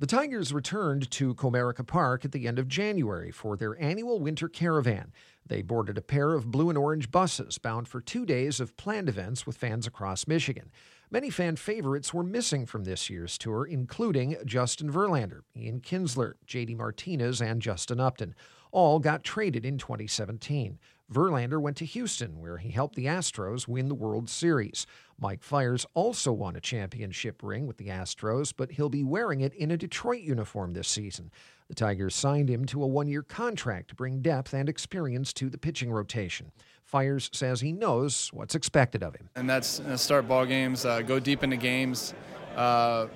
The Tigers returned to Comerica Park at the end of January for their annual winter caravan. They boarded a pair of blue and orange buses bound for two days of planned events with fans across Michigan. Many fan favorites were missing from this year's tour, including Justin Verlander, Ian Kinsler, JD Martinez, and Justin Upton. All got traded in 2017. Verlander went to Houston, where he helped the Astros win the World Series. Mike Fiers also won a championship ring with the Astros, but he'll be wearing it in a Detroit uniform this season. The Tigers signed him to a one year contract to bring depth and experience to the pitching rotation. Fiers says he knows what's expected of him. And that's uh, start ball games, uh, go deep into games. Uh,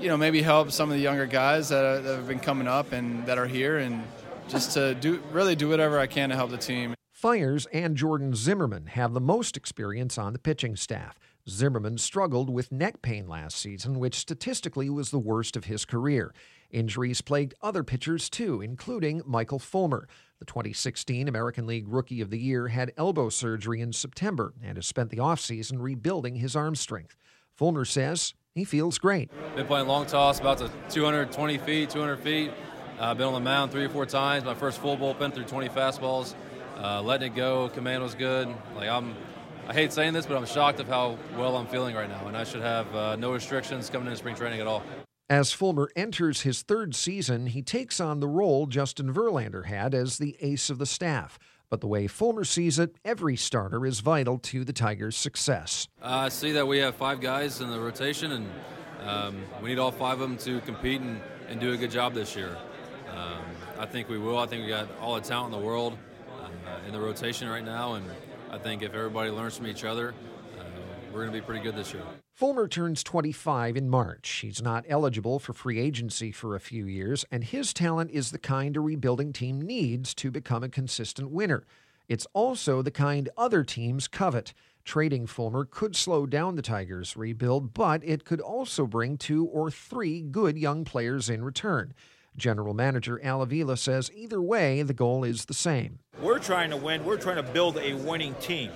you know, maybe help some of the younger guys that, are, that have been coming up and that are here, and just to do really do whatever I can to help the team. Fiers and Jordan Zimmermann have the most experience on the pitching staff. Zimmermann struggled with neck pain last season, which statistically was the worst of his career. Injuries plagued other pitchers too, including Michael Fulmer. The 2016 American League Rookie of the Year had elbow surgery in September and has spent the offseason rebuilding his arm strength. Fulmer says he feels great. Been playing long toss about to 220 feet, 200 feet. I've uh, been on the mound three or four times. My first full bullpen through 20 fastballs uh, letting it go. Command was good. Like I'm, I hate saying this, but I'm shocked of how well I'm feeling right now, and I should have uh, no restrictions coming into spring training at all. As Fulmer enters his third season, he takes on the role Justin Verlander had as the ace of the staff. But the way Fulmer sees it, every starter is vital to the Tigers' success. Uh, I see that we have five guys in the rotation, and um, we need all five of them to compete and, and do a good job this year. Um, I think we will. I think we got all the talent in the world in the rotation right now, and I think if everybody learns from each other, uh, we're going to be pretty good this year. Fulmer turns 25 in March. He's not eligible for free agency for a few years, and his talent is the kind a rebuilding team needs to become a consistent winner. It's also the kind other teams covet. Trading Fulmer could slow down the Tigers' rebuild, but it could also bring two or three good young players in return. General Manager Al Avila says either way, the goal is the same. We're trying to win. We're trying to build a winning team.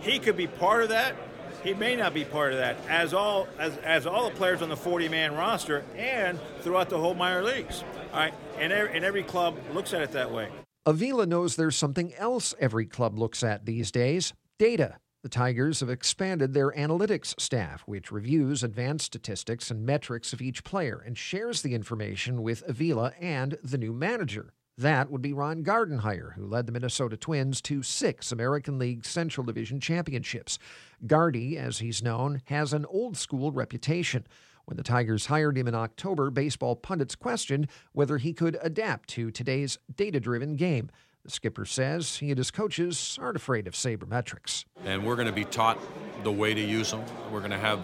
He could be part of that. He may not be part of that, as all as, as all the players on the 40-man roster and throughout the whole minor leagues. All right, and every, and every club looks at it that way. Avila knows there's something else every club looks at these days: data. The Tigers have expanded their analytics staff, which reviews advanced statistics and metrics of each player and shares the information with Avila and the new manager. That would be Ron Gardenhire, who led the Minnesota Twins to six American League Central Division championships. Gardy, as he's known, has an old school reputation. When the Tigers hired him in October, baseball pundits questioned whether he could adapt to today's data driven game. The skipper says he and his coaches aren't afraid of sabermetrics. And we're going to be taught the way to use them. We're going to have,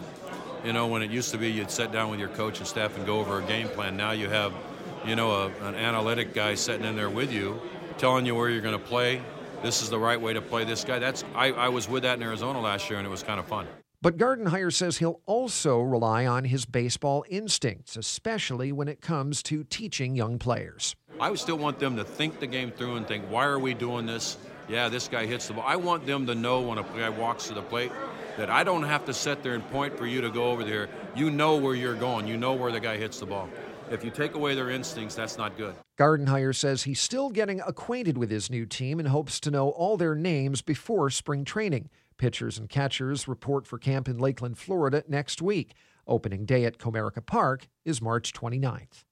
you know, when it used to be you'd sit down with your coach and staff and go over a game plan. Now you have, you know, a, an analytic guy sitting in there with you, telling you where you're going to play. This is the right way to play this guy. That's I, I was with that in Arizona last year, and it was kind of fun. But Gardenhire says he'll also rely on his baseball instincts, especially when it comes to teaching young players. I would still want them to think the game through and think, why are we doing this? Yeah, this guy hits the ball. I want them to know when a guy walks to the plate that I don't have to sit there and point for you to go over there. You know where you're going. You know where the guy hits the ball. If you take away their instincts, that's not good. Gardenhire says he's still getting acquainted with his new team and hopes to know all their names before spring training. Pitchers and catchers report for camp in Lakeland, Florida next week. Opening day at Comerica Park is March 29th.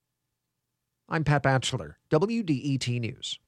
I'm Pat Batchelor, WDET News.